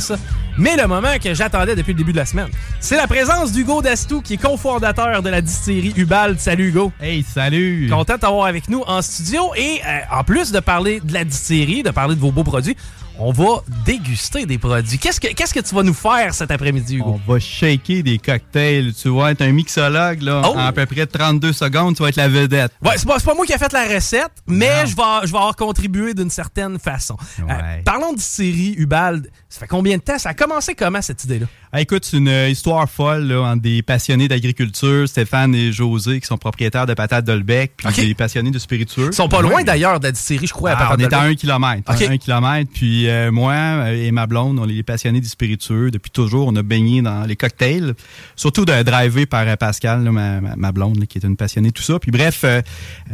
Ça. Mais le moment que j'attendais depuis le début de la semaine, c'est la présence d'Hugo Dastou, qui est cofondateur de la distillerie Ubald. Salut Hugo. Hey, salut. Content de t'avoir avec nous en studio. Et euh, en plus de parler de la distillerie, de parler de vos beaux produits, on va déguster des produits. Qu'est-ce que, qu'est-ce que tu vas nous faire cet après-midi, Hugo? On va shaker des cocktails. Tu vas être un mixologue, là. Oh! En à peu près 32 secondes, tu vas être la vedette. Ouais, c'est pas, c'est pas moi qui ai fait la recette, mais je vais, je vais avoir contribué d'une certaine façon. Euh, parlons de distillerie Ubald. Ça fait combien de temps? Ça a commencé comment cette idée-là? Ah, écoute, c'est une euh, histoire folle là, entre des passionnés d'agriculture, Stéphane et José, qui sont propriétaires de patates Dolbec, puis Ok. des passionnés de spiritueux. Ils sont pas loin Ouais. d'ailleurs de la distillerie, je crois. à Ah, on est à un kilomètre. Ok. Un kilomètre. Puis euh, moi euh, et ma blonde, on est passionnés du spiritueux. Depuis toujours, on a baigné dans les cocktails. Surtout de driver par euh, Pascal, là, ma, blonde, là, qui est une passionnée de tout ça. Puis bref, euh,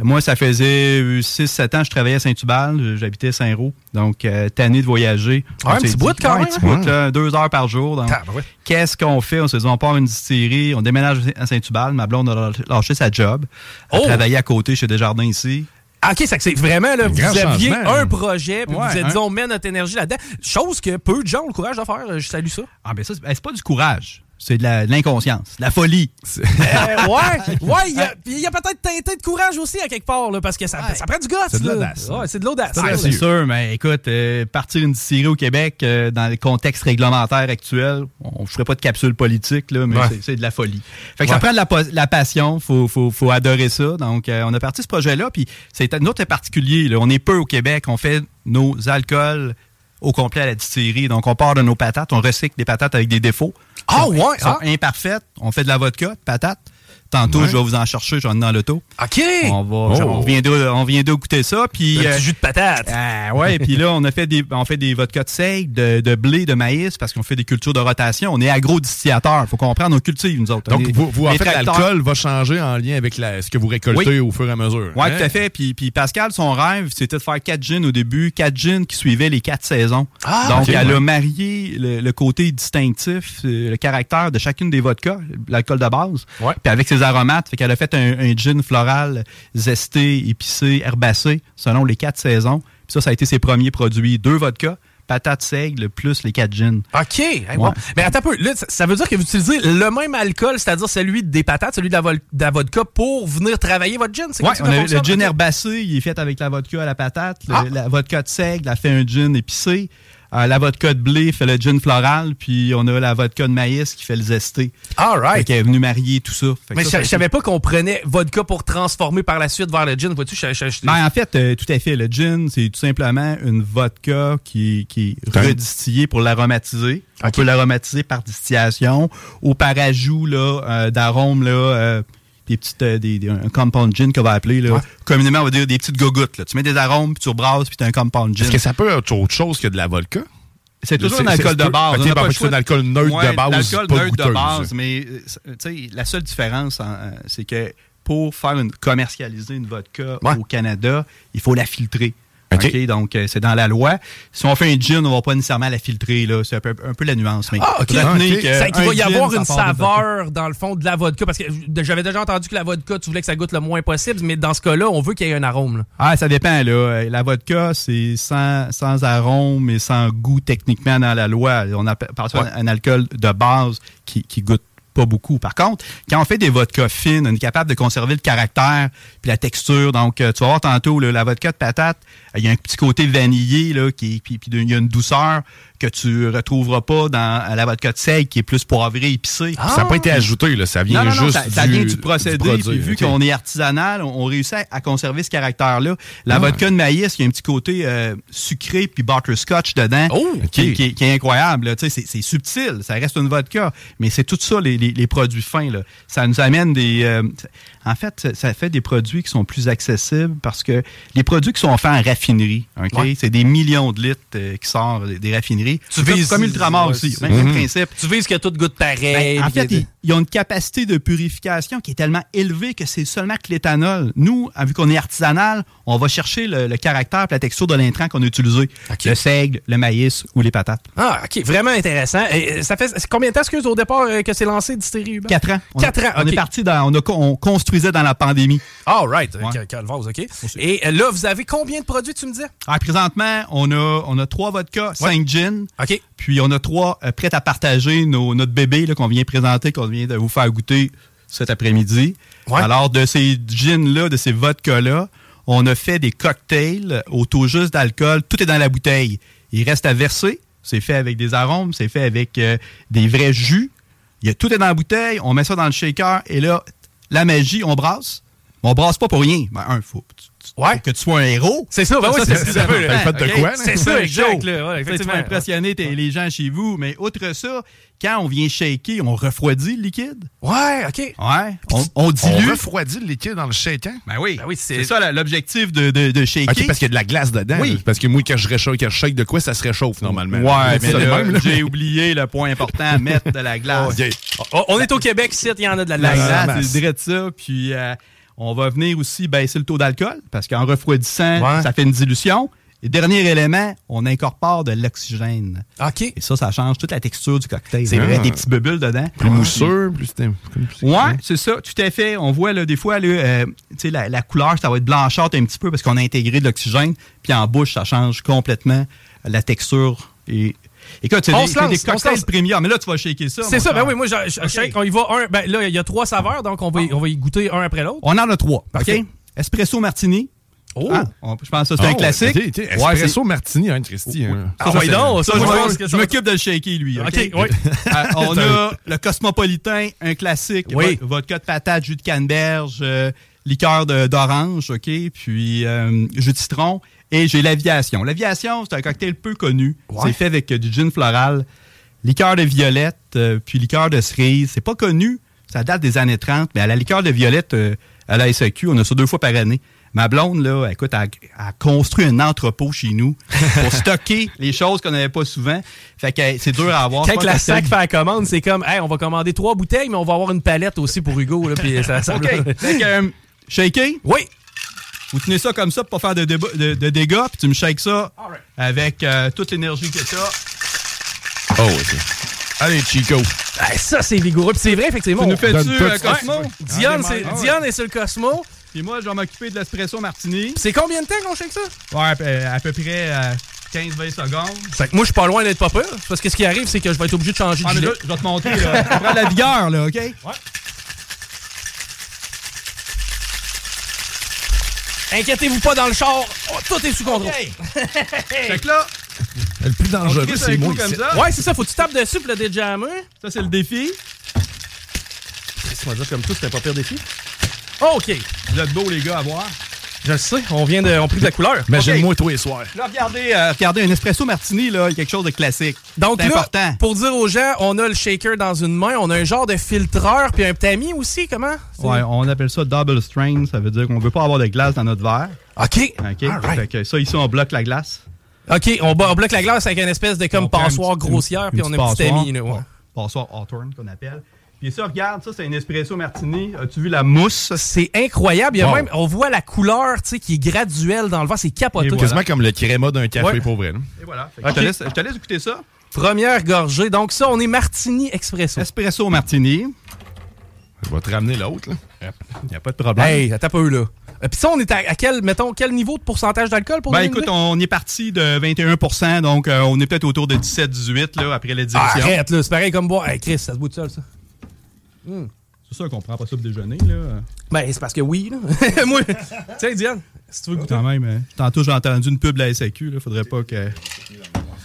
moi, ça faisait 6-7 ans que je travaillais à Saint-Tubal. J'habitais à Saint-Roch. Donc, euh, tanné de voyager. On un petit bout quand même, Un petit hein? bout, deux heures par jour. Donc. Qu'est-ce qu'on fait? On se dit, on part une distillerie, on déménage à Saint-Tubal. Ma blonde a lâché sa job. Elle Oh! travaillait à côté chez Desjardins ici. Ah, OK, c'est que c'est vraiment, là, vous aviez un projet, puis Ouais, vous êtes un- dit, on met notre énergie là-dedans. Chose que peu de gens ont le courage de faire. euh, Je salue ça. Ah, ben ça, c'est pas du courage. C'est de l'inconscience, de la folie. Euh, ouais, ouais, il y a, puis il y a peut-être teinté de courage aussi à quelque part, là, parce que ça, ça prend du gosse. C'est de là. l'audace. Ouais, c'est de l'audace. Ah, Ouais, c'est sûr, mais écoute, euh, partir une distillerie au Québec euh, dans le contexte réglementaire actuel, on ne ferait pas de capsule politique, là, mais Ouais. c'est- de la folie. Fait que ça prend de la, la passion, faut, faut, faut adorer ça. Donc, euh, on a parti ce projet-là, puis c'est un autre particulier. là. On est peu au Québec, on fait nos alcools au complet à la distillerie. Donc, on part de nos patates, on recycle des patates avec des défauts. Ah, ouais, sont ah. imparfaites. On fait de la vodka, de patates. Tantôt, je vais vous en chercher, j'en ai dans l'auto. OK. On va, on vient de, on vient de goûter ça, puis Un euh, jus de patate. ah, ouais, puis là, on a fait des, on fait des vodkas de seigle, de, de blé, de maïs, parce qu'on fait des cultures de rotation. On est agro-distillateur. Faut comprendre, on cultive, nous autres. On Donc, est- vous, vous, en fait, l'alcool va changer en lien avec la- ce que vous récoltez Oui. au fur et à mesure. Ouais, hein? tout à fait. Puis, puis Pascal, son rêve, c'était de faire quatre gins au début, quatre gins qui suivaient les quatre saisons. Ah, Donc, elle ouais. a marié le, le côté distinctif, euh, le caractère de chacune des vodkas, l'alcool de base, Ouais. puis avec ses aromates. Fait qu'elle a fait un, un gin floral, zesté, épicé, herbacé, selon les quatre saisons. Puis ça, ça a été ses premiers produits. Deux vodkas, patate seigle, plus les quatre gins. OK. Hey. Mais attends un peu. Là, ça- veut dire que vous utilisez le même alcool, c'est-à-dire celui des patates, celui de la, vol- de la vodka, pour venir travailler votre gin? A- le gin herbacé, il est fait avec la vodka à la patate. Le- Ah. La vodka de seigle, elle fait un gin épicé. Euh, la vodka de blé fait le gin floral. Puis on a la vodka de maïs qui fait le zesté. All right. Qu'elle est venue marier tout ça. Fait Mais ça, je ça savais pas qu'on prenait vodka pour transformer par la suite vers le gin. Vois-tu, je- je- Ben, en fait, euh, tout à fait. Le gin, c'est tout simplement une vodka qui, qui est redistillée pour l'aromatiser. On peut l'aromatiser par distillation ou par ajout là, euh, d'arômes, là, des petites, euh, des, des- un compound gin qu'on va appeler. Là. Communément, on va dire des petites gogoutes. Là. Tu mets des arômes, puis tu rebrasses, puis tu as un compound gin. Est-ce que ça peut être autre chose que de la vodka? C'est toujours un alcool de base. ok, On n'a pas parce le que choix c'est un alcool neutre Ouais, de base, L'alcool neutre de base, mais euh, la seule différence, en, euh, c'est que pour faire une, commercialiser une vodka Ouais. au Canada, il faut la filtrer. OK. OK, donc, euh, c'est dans la loi. Si on fait un gin, on va pas nécessairement la filtrer. là. C'est un peu, un peu la nuance. Mais Ah, OK. retenez Ah, OK. que C'est qu'il un va y gin, avoir ça une saveur, dans le fond, de la vodka. Parce que j'avais déjà entendu que la vodka, tu voulais que ça goûte le moins possible, mais dans ce cas-là, on veut qu'il y ait un arôme. là. Ah, ça dépend, là. Euh, La vodka, c'est sans, sans arôme et sans goût techniquement dans la loi. On appelle par ça un alcool de base qui, qui goûte pas beaucoup. Par contre, quand on fait des vodkas fines, on est capable de conserver le caractère puis la texture. Donc, euh, tu vas voir tantôt, là, la vodka de patate, il y a un petit côté vanillé, là, qui, puis, puis il y a une douceur que tu retrouveras pas dans la vodka de seigle, qui est plus poivrée, épicée. Ça n'a pas été ajouté, là. Ça vient Non, non, non, juste ça, ça du, vient du procédé. produit, puis vu qu'on est artisanal, on, on réussit à, à conserver ce caractère-là. La Ah. vodka de maïs, il y a un petit côté euh, sucré puis butterscotch dedans. Oh, qui, OK. qui- qui est incroyable. C'est c'est subtil, ça reste une vodka. Mais c'est tout ça, les, les- les produits fins. Là. Ça nous amène des... euh, en fait, ça- fait des produits qui sont plus accessibles parce que les produits qui sont faits en raffinerie, OK? Ouais. c'est des millions de litres euh, qui sortent des- raffineries. Tu Comme- vises- comme Ultramar ouais, aussi. Même Mhm. principe. Tu vises que tout goûte pareil. Ben, en fait, ils, ils ont une capacité de purification qui est tellement élevée que c'est seulement que l'éthanol. Nous, hein, vu qu'on est artisanal, on va chercher le, le caractère et la texture de l'intrant qu'on a utilisé. Le seigle, le maïs ou les patates. Ah, OK. Vraiment intéressant. Et, euh, ça fait combien de temps, excuse, au départ, euh, que c'est lancé, Distillerie Hubert? Quatre ans. On- Quatre ans, On est parti dans, on, a, co- on construisait dans la pandémie. All right. Ouais. OK. Et là, vous avez combien de produits, tu me disais? Ah, présentement, on a, on a trois vodkas, cinq gins. OK. Puis on a trois euh, prêts à partager nos, notre bébé qu'on vient présenter, qu'on vient de vous faire goûter cet après-midi. Ouais. Alors, de ces gins-là, de ces vodkas-là, on a fait des cocktails au taux juste d'alcool. Tout est dans la bouteille. Il reste à verser. C'est fait avec des arômes, c'est fait avec euh, des vrais jus. Il y a, tout est dans la bouteille. On met ça dans le shaker. Et là, la magie, on brasse. Mais on brasse pas pour rien. Ben, un, faut, tu- Ouais. faut que tu sois un héros. C'est ça, ben oui, c'est ça. fait de quoi, là? C'est ça, exact, là, effectivement. impressionner tes- les gens chez vous, mais outre ça, quand on vient shaker, on refroidit le liquide. Ouais, OK. Ouais. On, on On dilue. refroidit le liquide dans le shaker? Ben oui. Ben oui, c'est- c'est ça l'objectif de, de, de shaker. OK, parce qu'il y a de la glace dedans. Oui. Parce que moi, quand je, réchauffe, quand je shake de quoi, ça se réchauffe normalement. Ouais, C'est mais là. j'ai oublié le point important, mettre de la glace. OK. Oh, on est au Québec, ici, il y en a de la La glace. c'est direct ça. Puis euh, on va venir aussi baisser le taux d'alcool, parce qu'en refroidissant, Ouais. ça fait une dilution. Et dernier élément, on incorpore de l'oxygène. OK. Et ça, ça change toute la texture du cocktail. C'est vrai. Des petits bulles dedans. Plus mousseux, plus c'était. comme- Ouais, c'est ça, tout à fait. On voit là, des fois, là, euh, tu sais, la, la couleur, ça va être blanchâtre un petit peu parce qu'on a intégré de l'oxygène. Puis en bouche, ça change complètement la texture. Et, écoute, c'est On des, lance, des on se cocktails lance. premium. Mais là, tu vas shaker ça. C'est ça, ben oui, moi, je, sais qu'on y va un. Ben là, il y a trois saveurs, donc on va, y- on va y goûter un après l'autre. On en a trois. Parfait. OK? Espresso martini. Oh! Ah, on- je pense que ça, c'est un Oh, classique. Ouais, Espresso martini, hein, Christy. hein. Ah, Ça, ouais, donc, ça, ça, je m'occupe- de le shaker, lui. OK? OK, oui. Euh, on a le cosmopolitain, un classique. Oui. vo- Vodka de patate, jus de canneberge, euh, liqueur de- d'orange, OK? Puis euh, jus de citron. Et j'ai l'aviation. L'aviation, c'est un cocktail peu connu. Ouais. C'est fait avec euh, du gin floral, liqueur de violette, euh, puis liqueur de cerise. C'est pas connu. Ça date des années 30, mais à la liqueur de violette, euh, à la SAQ, on a ça deux fois par année. Ma blonde, là, écoute, a construit un entrepôt chez nous pour stocker les choses qu'on n'avait pas souvent. Fait que c'est dur à avoir. Quand pas la sac fait la commande, c'est comme, hey, on va commander trois bouteilles, mais on va avoir une palette aussi pour Hugo. Là, puis ça, ça- OK. Fait que, euh, shaker, Oui! Vous tenez ça comme ça pour pas faire de, déba- de- de dégâts, puis tu me shakes ça avec euh, toute l'énergie que tu as. Oh, OK. Allez, Chico. Hey, ça, c'est vigoureux. Puis c'est vrai, effectivement. Tu nous on- fais-tu, euh. Cosmo? Diane, Ah, c'est- ah ouais. Diane est sur le Cosmo. Puis moi, je vais m'occuper de l'espresso martini. C'est combien de temps qu'on shake ça? Ouais, euh, à peu près euh, 15-20 secondes. Fait que moi, je suis pas loin d'être pas peur. Parce que ce qui arrive, c'est que je vais être obligé de changer de Ah, gilet. là, je vais te montrer. Là. On prend de la vigueur, là, OK? Inquiétez-vous pas dans le char. Oh, tout est sous contrôle. Fait que là, Le plus dangereux, c'est moi comme ça. Ouais, c'est ça. Faut que tu tapes dessus pour le déjammer. Ça, c'est le défi. Laisse-moi dire comme tout, c'était pas pire défi. OK. Vous êtes beaux, les gars, à voir. Je le sais. On vient de. On pris de la couleur. Imagine-moi tous les soirs. Là, regardez, euh, regardez, un espresso martini, là, quelque chose de classique. Donc là, important. pour dire aux gens, on a le shaker dans une main, on a un genre de filtreur, puis un tamis aussi, comment? Ouais, on appelle ça double strain. Ça veut dire qu'on veut pas avoir de glace dans notre verre. OK. OK? Right. Fait que ça, ici, on bloque la glace. OK, on, on bloque la glace avec une espèce de comme passoire grossière, puis on a un petit tamis. Là, ouais. Ouais, Passoire Hawthorne, qu'on appelle. Puis ça, regarde, ça, c'est un espresso martini. As-tu vu la mousse? C'est incroyable. Il y a Wow. même, on voit la couleur, tu sais, qui est graduelle dans le vent. C'est capoté. Voilà. Quasiment comme le créma d'un café Ouais. pour vrai. là. Et voilà. Que je, te laisse, je te laisse écouter ça. Première gorgée. Donc ça, on est martini expresso. Espresso martini. Je vais te ramener l'autre. là. Il n'y a pas de problème. Hey, attends pas eu là. Euh, Puis ça, on est à, à quel, mettons, quel niveau de pourcentage d'alcool pour Ben nous écoute, on est parti de 21% donc euh, on est peut-être autour de 17-18 là, après la Ah, direction. arrête, là. C'est pareil comme boire. Hey, Chris, ça se bout de seul, ça. C'est sûr qu'on prend pas ça pour déjeuner. Là. Ben, c'est parce que oui, là. Moi, tiens, Diane, si tu veux goûter. Quand même, hein. tantôt j'ai entendu une pub de la SAQ. Là. Faudrait pas que.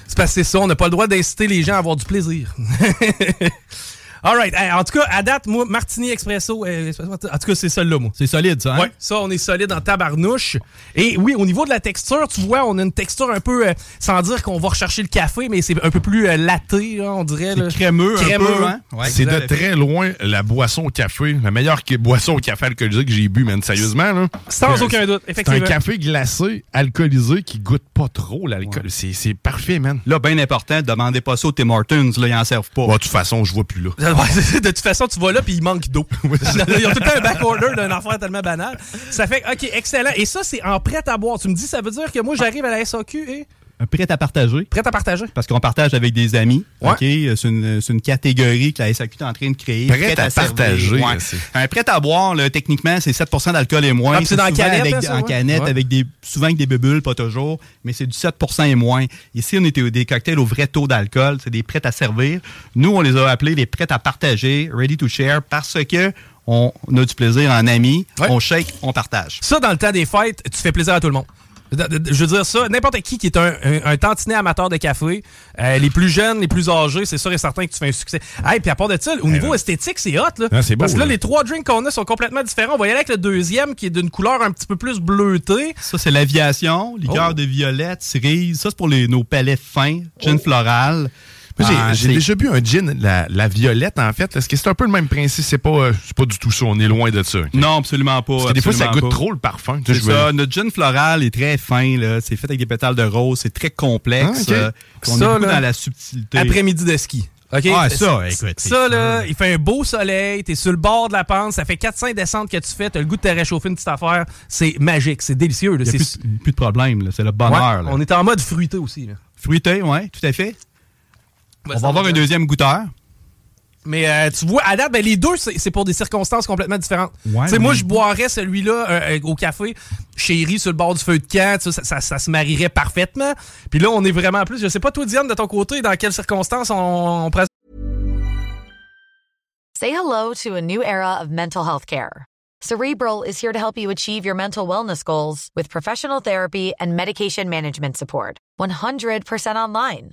C'est parce que c'est ça, on n'a pas le droit d'inciter les gens à avoir du plaisir. All right. Hey, en tout cas, à date, moi, Martini Expresso, euh, en tout cas, c'est celle-là, moi. C'est solide, ça. Hein? Ouais, ça, on est solide en tabarnouche. Et oui, au niveau de la texture, tu vois, on a une texture un peu, euh, sans dire qu'on va rechercher le café, mais c'est un peu plus euh, laté, là, on dirait. là. C'est crémeux, un peu. Hein? Ouais. C'est de très loin la boisson au café, la meilleure boisson au café alcoolisé que j'ai bu, man. Sérieusement, là. Sans aucun doute, C'est un effectivement. café glacé, alcoolisé, qui goûte pas trop l'alcool. C'est- C'est parfait, man. Là, bien important, demandez pas ça au Tim Hortons. Là, ils en servent pas. Bon, de toute façon, je vois plus là. Ouais, de toute façon, tu vas là puis il manque d'eau. Ils ont tout le temps un back-order d'un affaire tellement banal. Ça fait, OK, excellent. Et ça, c'est en prêt à boire. Tu me dis, ça veut dire que moi, j'arrive à la SAQ et Prêt à partager. prêt à partager. Parce qu'on partage avec des amis. Ouais. OK? C'est une, c'est une catégorie que la SAQ est en train de créer. Prêt à partager, Ouais. Un prêt à boire, là, techniquement, c'est 7% d'alcool et moins. Ah, c'est dans canette, avec- hein, ça, En ouais? canette, Ouais. avec des, souvent avec des bulles, pas toujours. Mais c'est du 7% et moins. Ici, on était au- des cocktails au vrai taux d'alcool. C'est des prêts à servir. Nous, on les a appelés les prêts à partager, ready to share, parce que on a du plaisir en amis. Ouais. On shake, on partage. Ça, dans le temps des fêtes, tu fais plaisir à tout le monde. Je veux dire ça, n'importe qui qui est un, un, un tantinet amateur de café, euh, les plus jeunes, les plus âgés, c'est sûr et certain que tu fais un succès. Hey, puis à part de ça, au niveau esthétique, c'est hot. Là. Ah, c'est beau, Parce que là, là. les trois drinks qu'on a sont complètement différents. On va y aller avec le deuxième qui est d'une couleur un petit peu plus bleutée. Ça, c'est l'aviation, liqueur Oh. de violette, cerise. Ça, c'est pour les, nos palais fins, gin floral. J'ai- Ah, J'ai déjà bu un gin, la, la violette, en fait. Est-ce que c'est un peu le même principe? C'est pas, euh, c'est pas du tout ça. On est loin de ça. Non, absolument pas. Parce que des fois, ça goûte pas. trop le parfum. C'est veux- ça. Notre gin floral est très fin. là. C'est fait avec des pétales de rose. C'est très complexe. Ah, euh, on Ça, est beaucoup là, dans la subtilité. Après-midi de ski. OK? Ah, ça, écoute, Ça, là, il fait un beau soleil, t'es sur le bord de la pente, ça fait 400 descentes que tu fais, t'as le goût de te réchauffer une petite affaire. C'est magique, c'est délicieux. là. Plus, de- plus de problème. C'est le Ouais, bonheur. là. on est en mode fruité aussi. là. Fruité, oui, tout à fait. Ben, on va avoir un deuxième goûteur. Mais euh, tu vois, à date, ben, les deux, c'est pour des circonstances complètement différentes. Ouais, Tu sais, moi, je boirais celui-là euh, euh, au café, chéri, sur le bord du feu de camp. Ça, ça, ça se marierait parfaitement. Puis là, on est vraiment plus. Je sais pas, toi, Diane, de ton côté, dans quelles circonstances on, on présente. Say hello to a new era of mental health care. Cerebral is here to help you achieve your mental wellness goals with professional therapy and medication management support. 100% online.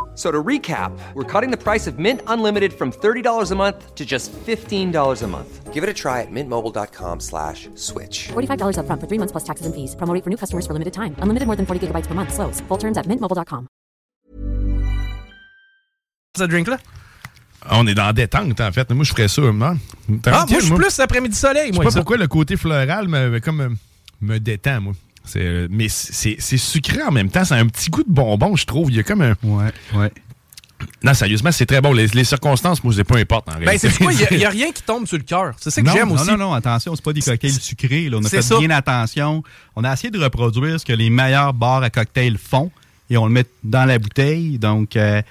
F- So to recap, we're cutting the price of Mint Unlimited from $30 a month to just $15 a month. Give it a try at mintmobile.com slash switch. $45 upfront for three months plus taxes and fees. Promo for new customers for limited time. Unlimited more than 40 gigabytes per month. Slows. Full terms at mintmobile.com. ce drink-là? On est dans la détente, en fait. Moi, je ferais ça, man. Ah, moi, je suis plus après-midi soleil, Je sais pas ça. pourquoi le côté floral me, comme, me détend, moi. Euh, mais c'est sucré en même temps. C'est un petit goût de bonbon, je trouve. Il y a comme un. Ouais, ouais. Non, sérieusement, c'est très bon. Les, les circonstances, moi, c'est pas importe en Ben, réalité. c'est quoi? Il n'y a, rien qui tombe sur le cœur. C'est ça que non, j'aime non, aussi. non, non, attention, c'est pas des cocktails sucrés. là. On a fait ça. bien attention. On a essayé de reproduire ce que les meilleurs bars à cocktails font et on le met dans la bouteille. Donc, euh,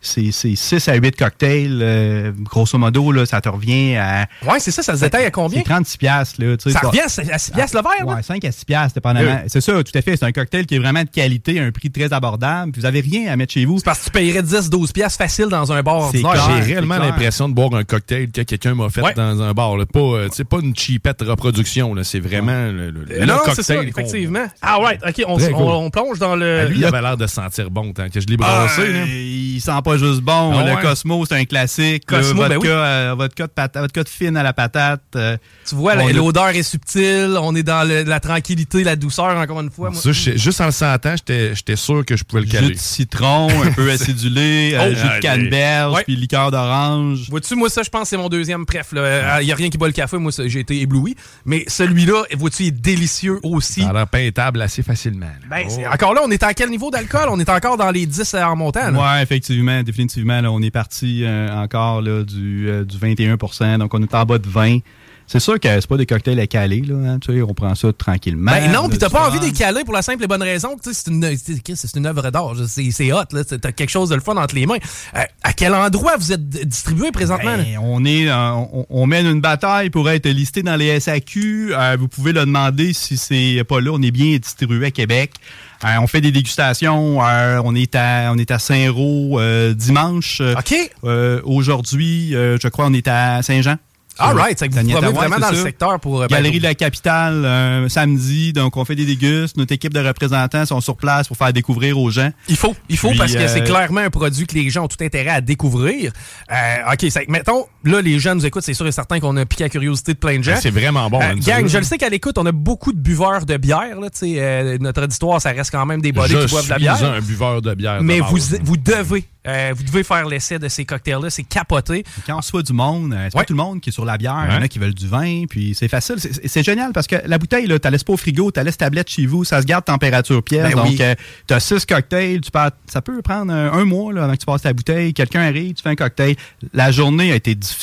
c'est 6 à 8 cocktails. euh, grosso modo, là, ça te revient à. Ouais, c'est ça, ça se détaille à combien? C'est 36 piastres, là. tu sais, Ça revient à 6 piastres le verre, là? Ouais, 5 à 6 piastres, dépendamment. C'est ça, tout à fait. C'est un cocktail qui est vraiment de qualité, à un prix très abordable. Puis vous avez rien à mettre chez vous. C'est parce que tu payerais 10-12 piastres facile dans un bar. J'ai réellement l'impression de boire un cocktail que quelqu'un m'a fait Ouais. dans un bar. là. Pas, euh, pas une cheapette reproduction. là. C'est vraiment le, le- le Non, cocktail. c'est ça, effectivement. Ah, right, OK, on, Très on- cool. on plonge dans Ah, le... lui, il avait l'air de sentir bon tant que je l'ai Ah, brassé. là. Il sent pas juste bon. Ah le? Cosmo, c'est un classique. Cosmo, le ben vodka, oui. euh, vodka, de pata- vodka de fine à la patate. euh, Tu vois, l'odeur est subtile, on est dans le- la tranquillité, la douceur, encore une fois. moi. Ça, juste en le sentant, j'étais sûr que je pouvais le jus caler. de citron, un peu acidulé, euh, Oh, jus de canneberge, Ouais. puis liqueur d'orange. Vois-tu, moi, ça, je pense que c'est mon deuxième préf. Il n'y a rien qui bat le café. Moi, j'ai été ébloui. Mais celui-là, vois-tu, il est délicieux aussi. Ça a peintable assez facilement. Ben, Oh. c'est- Encore là, on est à quel niveau d'alcool? On est encore dans les 10 en montant. là. Ouais, effectivement, définitivement. Là, on est parti euh, encore du, euh, du 21% donc on est en bas de 20 C'est sûr que c'est pas des cocktails à caler, là. hein, tu sais, on prend ça tranquillement. Ben non, puis t'as pas envie de les caler pour la simple et bonne raison que tu sais, c'est une, c'est- une œuvre d'art. C'est hot, là. T'as quelque chose de le fun entre les mains. Euh, à quel endroit vous êtes distribué présentement? Ben, on est, on, on mène une bataille pour être listé dans les SAQ. Euh, vous pouvez le demander si c'est pas là. On est bien distribué à Québec. Euh, on fait des dégustations. Euh, on est à, on est à Saint-Roch euh, dimanche. OK. Euh, Aujourd'hui, euh, je crois, on est à Saint-Jean. All right. C'est que vous vraiment dans le secteur pour... euh, ben, Galerie de la capitale, euh, samedi. Donc, on fait des dégustes. Notre équipe de représentants sont sur place pour faire découvrir aux gens. Il faut, il faut Puis, parce que euh, c'est clairement un produit que les gens ont tout intérêt à découvrir. Euh, OK, c'est- mettons, là, les gens nous écoutent, c'est sûr et certain qu'on a piqué la curiosité de plein de gens. Ah, C'est vraiment bon. Euh, hein, gang, je le sais qu'à l'écoute, on a beaucoup de buveurs de bière. Là, euh, notre auditoire, ça reste quand même des Je qui boivent de la suis bière. un buveur de bière. Mais vous, vous devez, euh, vous devez faire l'essai de ces cocktails-là. C'est capoté. Quand on reçoit du monde, c'est Ouais. pas tout le monde qui est sur la bière. Il y en a qui veulent du vin, puis c'est facile. C'est- génial parce que la bouteille, là, tu laisses pas au frigo, tu laisses tablette chez vous, ça se garde température pièce. Ben donc, oui. tu as six cocktails, tu peux, ça peut prendre un, un mois là, avant que tu passes ta bouteille. Quelqu'un arrive, tu fais un cocktail. La journée a été difficile.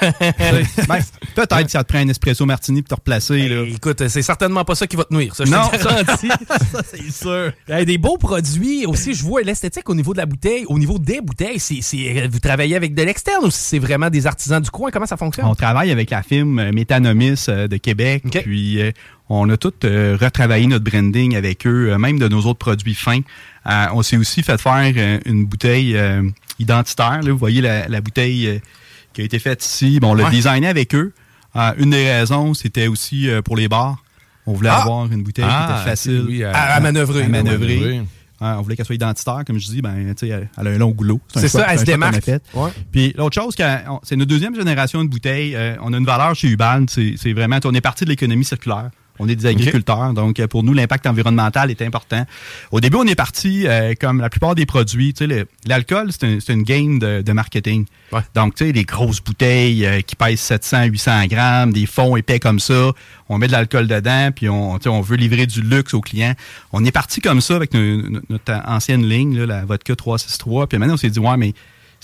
Ben, Peut-être que ça te prend un espresso martini pour te replacer. Là. Hey, écoute, c'est certainement pas ça qui va te nuire. Ça, Non, ça c'est sûr. Hey, des beaux produits aussi. Je vois l'esthétique au niveau de la bouteille, au niveau des bouteilles. Vous travaillez avec de l'externe ou c'est vraiment des artisans du coin? Comment ça fonctionne? On travaille avec la firme euh, Métanomis euh, de Québec. Puis euh, on a tout euh, retravaillé notre branding avec eux, euh, même de nos autres produits fins. Euh, on s'est aussi fait faire euh, une bouteille euh, identitaire. Là. Vous voyez la, la bouteille euh, qui a été faite ici. Bon, on l'a Ouais. designé avec eux. Euh, une des raisons, c'était aussi euh, pour les bars. On voulait Ah! avoir une bouteille Ah, qui était facile. oui, À- à manœuvrer. À manœuvrer. manœuvrer. On voulait qu'elle soit identitaire, comme je dis, ben, elle a un long goulot. C'est ça, elle se démarque. Ouais. Puis l'autre chose, c'est notre deuxième génération de bouteilles. Euh, on a une valeur chez Ubal, c'est c'est vraiment, on est parti de l'économie circulaire. On est des agriculteurs, donc euh, pour nous, l'impact environnemental est important. Au début, on est parti, euh, comme la plupart des produits, l'alcool, c'est un, c'est une game de, de marketing. Ouais. Donc, tu sais, des grosses bouteilles euh, qui pèsent 700, 800 grammes, des fonds épais comme ça, on met de l'alcool dedans, puis on, on veut livrer du luxe aux clients. On est parti comme ça avec no- no- notre ancienne ligne, là, la vodka 363, puis maintenant, on s'est dit, ouais, mais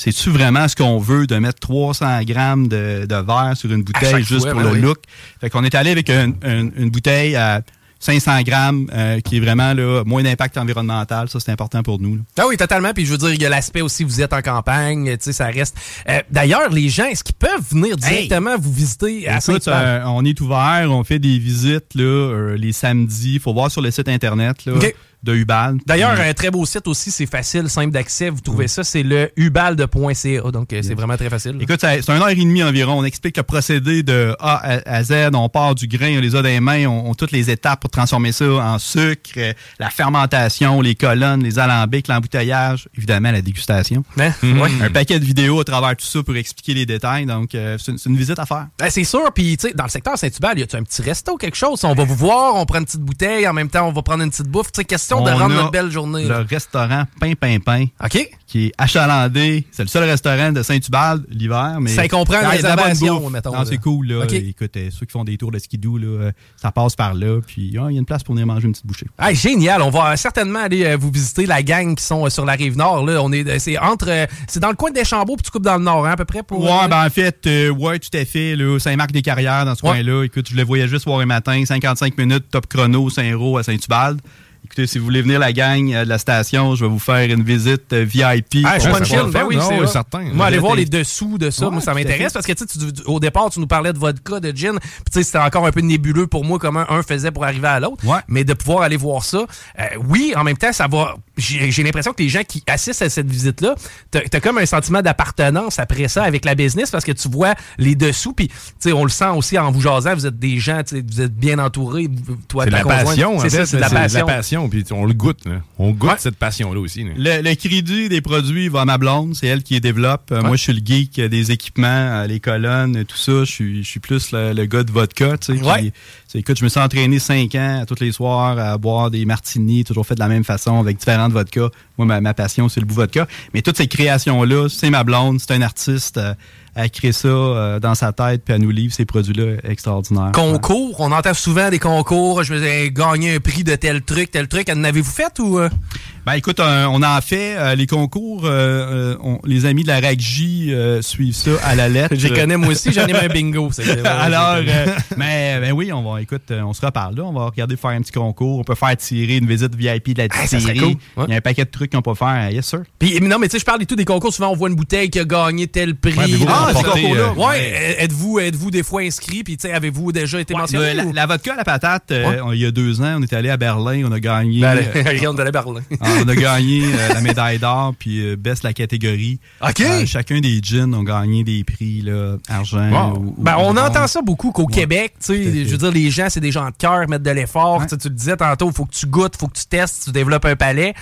c'est-tu vraiment ce qu'on veut de mettre 300 grammes de, de verre sur une bouteille juste fois, pour ben le oui. look? Fait qu'on est allé avec une, une- une bouteille à 500 grammes euh, qui est vraiment là, moins d'impact environnemental. Ça, c'est important pour nous. là. Ah oui, totalement. Puis je veux dire, il y a l'aspect aussi, vous êtes en campagne, tu sais, ça reste. Euh, D'ailleurs, les gens, est-ce qu'ils peuvent venir directement vous visiter à Écoute, euh, on est ouvert, on fait des visites là, les samedis. Il faut voir sur le site internet là, OK. De Ubal. D'ailleurs, un très beau site aussi, c'est facile, simple d'accès. Vous trouvez ça, c'est le ubalde.ca. Donc, euh, c'est vraiment très facile. Écoute, c'est un heure et demie environ. On explique le procédé de A à, Z. On part du grain, on les a dans les mains, on, on toutes les étapes pour transformer ça en sucre, euh, la fermentation, les colonnes, les alambics, l'embouteillage, évidemment la dégustation. Hein? Mhm. Ouais. Un paquet de vidéos à travers tout ça pour expliquer les détails. Donc, euh, c'est une, visite à faire. Ben, c'est sûr, puis tu sais, dans le secteur Saint-Hubert, y a-tu un petit resto, quelque chose? On va vous voir, on prend une petite bouteille, en même temps, on va prendre une petite bouffe. Tu sais, question de On rendre notre belle journée. Le là. restaurant Pain Pain Pain. OK? qui est achalandé. C'est le seul restaurant de Saint-Hubald l'hiver. mais Ça comprend une il y a de la bonne réservation, bouffe. mettons, Non, c'est cool. Là. Écoute, euh, ceux qui font des tours de skidoo, là, euh, ça passe par là. Puis ah, il y a une place pour venir manger une petite bouchée. Génial, on va certainement aller euh, vous visiter la gang qui sont sur la rive nord. Là, on est, c'est entre, c'est dans le coin des Chambeaux puis tu coupes dans le nord, hein, à peu près pour. Ouais, euh, ben en fait, euh, ouais, tout à fait. Saint-Marc-des-Carrières, dans ce Ouais. coin-là. Écoute, je le voyais juste soir et matin, 55 minutes, top chrono, Saint-Roch à Saint-Hubald. Écoutez, si vous voulez venir la gang euh, de la station, je vais vous faire une visite euh, VIP. Ah, je savoir- chill, ben oui, c'est certain. Moi, aller voir les dessous de ça, Ouais, moi, ça m'intéresse parce que tu au départ, tu nous parlais de vodka, de gin, puis tu sais, c'était encore un peu nébuleux pour moi comment un faisait pour arriver à l'autre. Ouais. Mais de pouvoir aller voir ça, euh, oui, en même temps, ça va. J'ai j'ai l'impression que les gens qui assistent à cette visite-là, t'as as comme un sentiment d'appartenance après ça avec la business parce que tu vois les dessous, puis tu sais, on le sent aussi en vous jasant. Vous êtes des gens, tu sais, vous êtes bien entourés. Toi, ta la conjointe. passion, C'est ça, c'est de la passion. Passion, puis on le goûte. là. On goûte Ouais. cette passion-là aussi. là. Le, le crédit des produits va à ma blonde, c'est elle qui les développe. Euh, Ouais. Moi, je suis le geek des équipements, euh, les colonnes, euh, tout ça. Je suis, je suis plus le, le gars de vodka, tu sais. Ouais. écoute, je me suis entraîné cinq ans, tous les soirs, à boire des martinis, toujours fait de la même façon, avec différentes vodkas. Moi, ma, ma passion, c'est le bout vodka. Mais toutes ces créations-là, c'est ma blonde, c'est un artiste. euh, elle crée ça euh, dans sa tête, puis elle nous livre ces produits-là extraordinaires. Concours, on entend souvent des concours. Je vais gagner un prix de tel truc, tel truc. En avez-vous fait ou. Ben écoute, euh, on en fait euh, les concours. euh, on- les amis de la RACJ euh, suivent ça à la lettre. Je les connais moi aussi, j'en ai un bingo. que, Alors, euh, mais ben oui, on va, écoute, on se reparle là. On va regarder faire un petit concours. On peut faire tirer une visite VIP de la Ah, cool, ouais. Il y a un paquet de trucs qu'on peut faire. Yes, sir. Puis, mais non, mais tu sais, je parle et tout des concours. Souvent, on voit une bouteille qui a gagné tel prix. Ouais, vous Ah, concours-là. Ouais, êtes-vous êtes-vous des fois inscrit? Puis, tu sais, avez-vous déjà été mentionné? La, la vodka à la patate, il y a deux ans, on est allé à Berlin. On a gagné. Ben, Regarde, on allait Berlin. On a gagné euh, la médaille d'or, puis euh, baisse la catégorie. OK. Euh, chacun des gins ont gagné des prix, là, argent. Wow. ou- ou Ben, on entend ça beaucoup qu'au Ouais. Québec, tu sais, je veux dire, les gens, c'est des gens de cœur, mettent de l'effort. Tu le disais tantôt, il faut que tu goûtes, il faut que tu testes, tu développes un palais.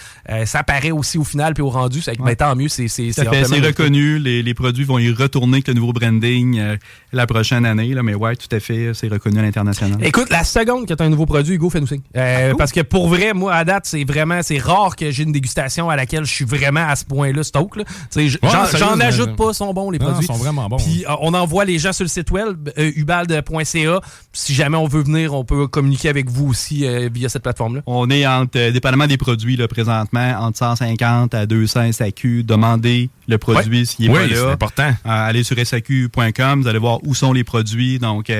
Ça paraît aussi au final puis au rendu. Que, ben, tant mieux, c'est c'est reconnu. Les, les produits vont y retourner avec le nouveau branding la prochaine année. Là, mais ouais, tout à fait, c'est reconnu à l'international. Écoute, la seconde que tu as un nouveau produit, Hugo, fais-nous signe. Euh, Parce que pour vrai, moi, à date, c'est vraiment, c'est rare que j'ai une dégustation à laquelle je suis vraiment à ce point-là, stock. Là. J'en ajoute pas, sont bons les Non, produits. ils sont vraiment bons, Puis euh, on envoie les gens sur le site web, euh, ubald.ca. Si jamais on veut venir, on peut communiquer avec vous aussi euh, via cette plateforme-là. On est entre, euh, dépendamment des produits là, présentement, entre 150 à 200 SAQ. Demandez le produit s'il est Oui, pas c'est là. important. Euh, allez sur SAQ.com, vous allez voir où sont les produits. Donc,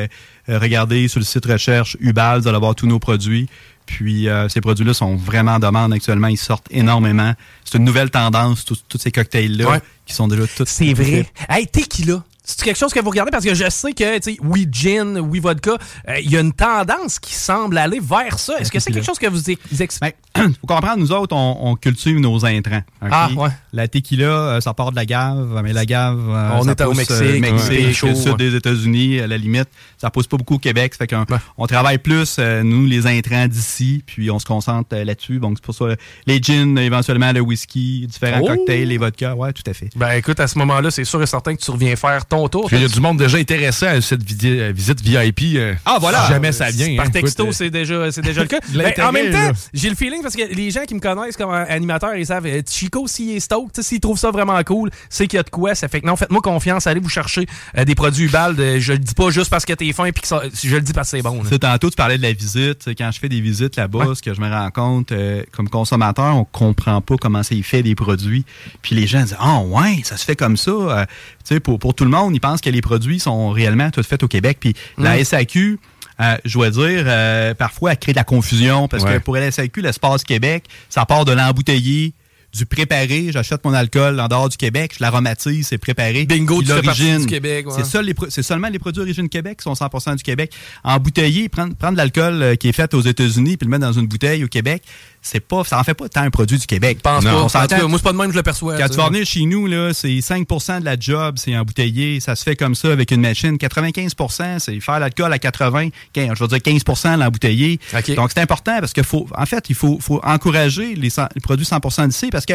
regardez sur le site recherche Ubal, vous allez voir tous nos produits. Puis, euh, ces produits-là sont vraiment en demande actuellement. Ils sortent énormément. C'est une nouvelle tendance, tous ces cocktails-là Ouais. qui sont déjà tous... C'est vrai. Hey, tequila. C'est quelque chose que vous regardez? Parce que je sais que, tu sais, oui, gin, oui, vodka, euh, il y a une tendance qui semble aller vers ça. Est-ce que c'est quelque chose que vous ex- expliquez? Ben, faut comprendre, nous autres, on, on cultive nos intrants. Ah, ouais. La tequila, euh, ça part de la gave, mais la gave, euh, On ça est au Mexique, euh, ouais. Mexique, chaud, le sud ouais. des États-Unis, à la limite, ça pousse pas beaucoup au Québec. Ça fait qu'on on travaille plus, euh, nous, les intrants d'ici, puis on se concentre euh, là-dessus. Donc, c'est pour ça, les gins, éventuellement, le whisky, différents Oh! cocktails, les vodkas, ouais, tout à fait. Ben écoute, à ce moment-là, c'est sûr et certain que tu reviens faire ton tour. Il y a du monde déjà intéressé à cette visite VIP. euh, Ah, voilà. Si jamais ça vient. Par hein. texto, Écoute, euh, c'est déjà, c'est déjà le cas. Ben, en même temps, j'ai le feeling parce que les gens qui me connaissent comme animateur, ils savent, euh, Chico, s'il est stoked, s'il trouve ça vraiment cool, c'est qu'il y a de quoi. Ça fait que non, faites-moi confiance, allez vous chercher euh, des produits Ubald. Euh, je le dis pas juste parce que t'es fin puis que ça- je le dis parce que c'est bon. sais, tantôt, tu parlais de la visite. Quand je fais des visites là-bas, ce que je me rends compte, euh, comme consommateur, on comprend pas comment ça y fait des produits. Puis les gens disent, ah ouais, ça se fait comme ça. Euh, sais, pour, pour tout le monde, ils pensent que les produits sont réellement tous faits au Québec. Puis la SAQ, euh, je dois dire, euh, parfois, elle crée de la confusion parce que pour la SAQ, l'espace Québec, ça part de l'embouteillé, du préparé. J'achète mon alcool en dehors du Québec, je l'aromatise, c'est préparé. Bingo, tu l'origine, du Québec, ouais. C'est seulement les produits d'origine Québec qui sont 100% du Québec. Embouteiller, prendre, prendre de l'alcool euh, qui est fait aux États-Unis puis le mettre dans une bouteille au Québec, c'est pas, ça en fait pas tant un produit du Québec. Je pense Non, pas. En cas, moi, c'est pas de même que je le perçois. Quand ça. tu vas venir chez nous, là, c'est 5 de la job, c'est embouteillé. Ça se fait comme ça avec une machine. 95 c'est faire l'alcool à 80. quin- Je veux dire 15 l'embouteillé. Donc, c'est important parce que faut, en fait, il faut, faut encourager les, produits 100 d'ici parce que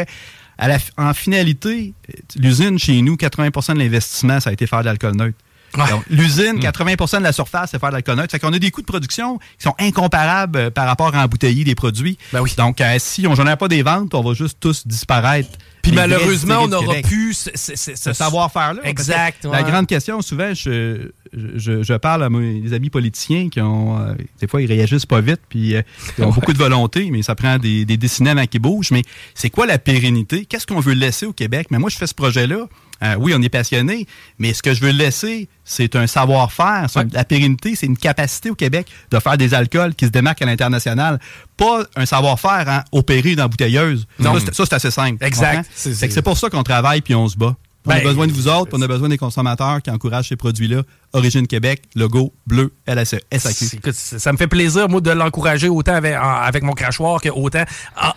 à la, en finalité, l'usine chez nous, 80% de l'investissement, ça a été faire de l'alcool neutre. Ouais. L'usine, 80% de la surface, c'est faire de l'alcool neutre. Fait qu'on a des coûts de production qui sont incomparables euh, par rapport à embouteiller des produits. Ben oui. Donc, euh, si on n'en pas des ventes, on va juste tous disparaître. Puis malheureusement, on n'aura plus ce, ce- ce- ce savoir-faire-là. Exact, La grande question, souvent, je, je, je parle à mes amis politiciens qui ont. euh, des fois, ils réagissent pas vite, puis euh, ils ont beaucoup de volonté, mais ça prend des, des décennies avant qu'ils bougent. Mais c'est quoi la pérennité? Qu'est-ce qu'on veut laisser au Québec? Mais moi, je fais ce projet-là. Euh, oui, on est passionné, mais ce que je veux laisser, c'est un savoir-faire, Ouais. la pérennité, c'est une capacité au Québec de faire des alcools qui se démarquent à l'international. Pas un savoir-faire hein, opéré dans la bouteilleuse. Non. Ça, c'est- assez simple. Exact. C'est- pour ça qu'on travaille puis on se bat. On Ben, a besoin de vous autres, puis on a besoin des consommateurs qui encouragent ces produits-là. Origine Québec, logo bleu, LSE, SAQ. Écoute, ça me fait plaisir, moi, de l'encourager autant avec, mon crachoir que autant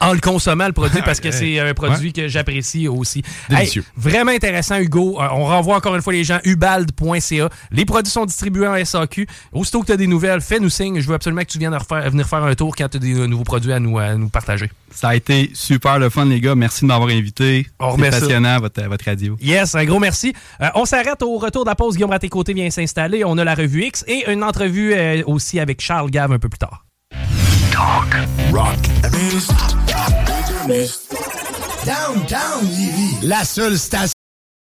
en, en le consommant, le produit, parce que c'est un produit que j'apprécie aussi. Délicieux. Hey, vraiment intéressant, Hugo. Euh, on renvoie encore une fois les gens, ubald.ca. Les produits sont distribués en SAQ. Aussitôt que tu as des nouvelles, fais-nous signe. Je veux absolument que tu viennes refaire- venir faire un tour quand tu as des nouveaux produits à nous, à nous partager. Ça a été super le fun, les gars. Merci de m'avoir invité. C'est passionnant, votre, votre radio. Yes, un gros merci. Euh, on s'arrête au retour de la pause. Guillaume Raté-Côté vient s'installer. On a la revue X et une entrevue euh, aussi avec Charles Gave un peu plus tard. Downtown Lévis, la seule station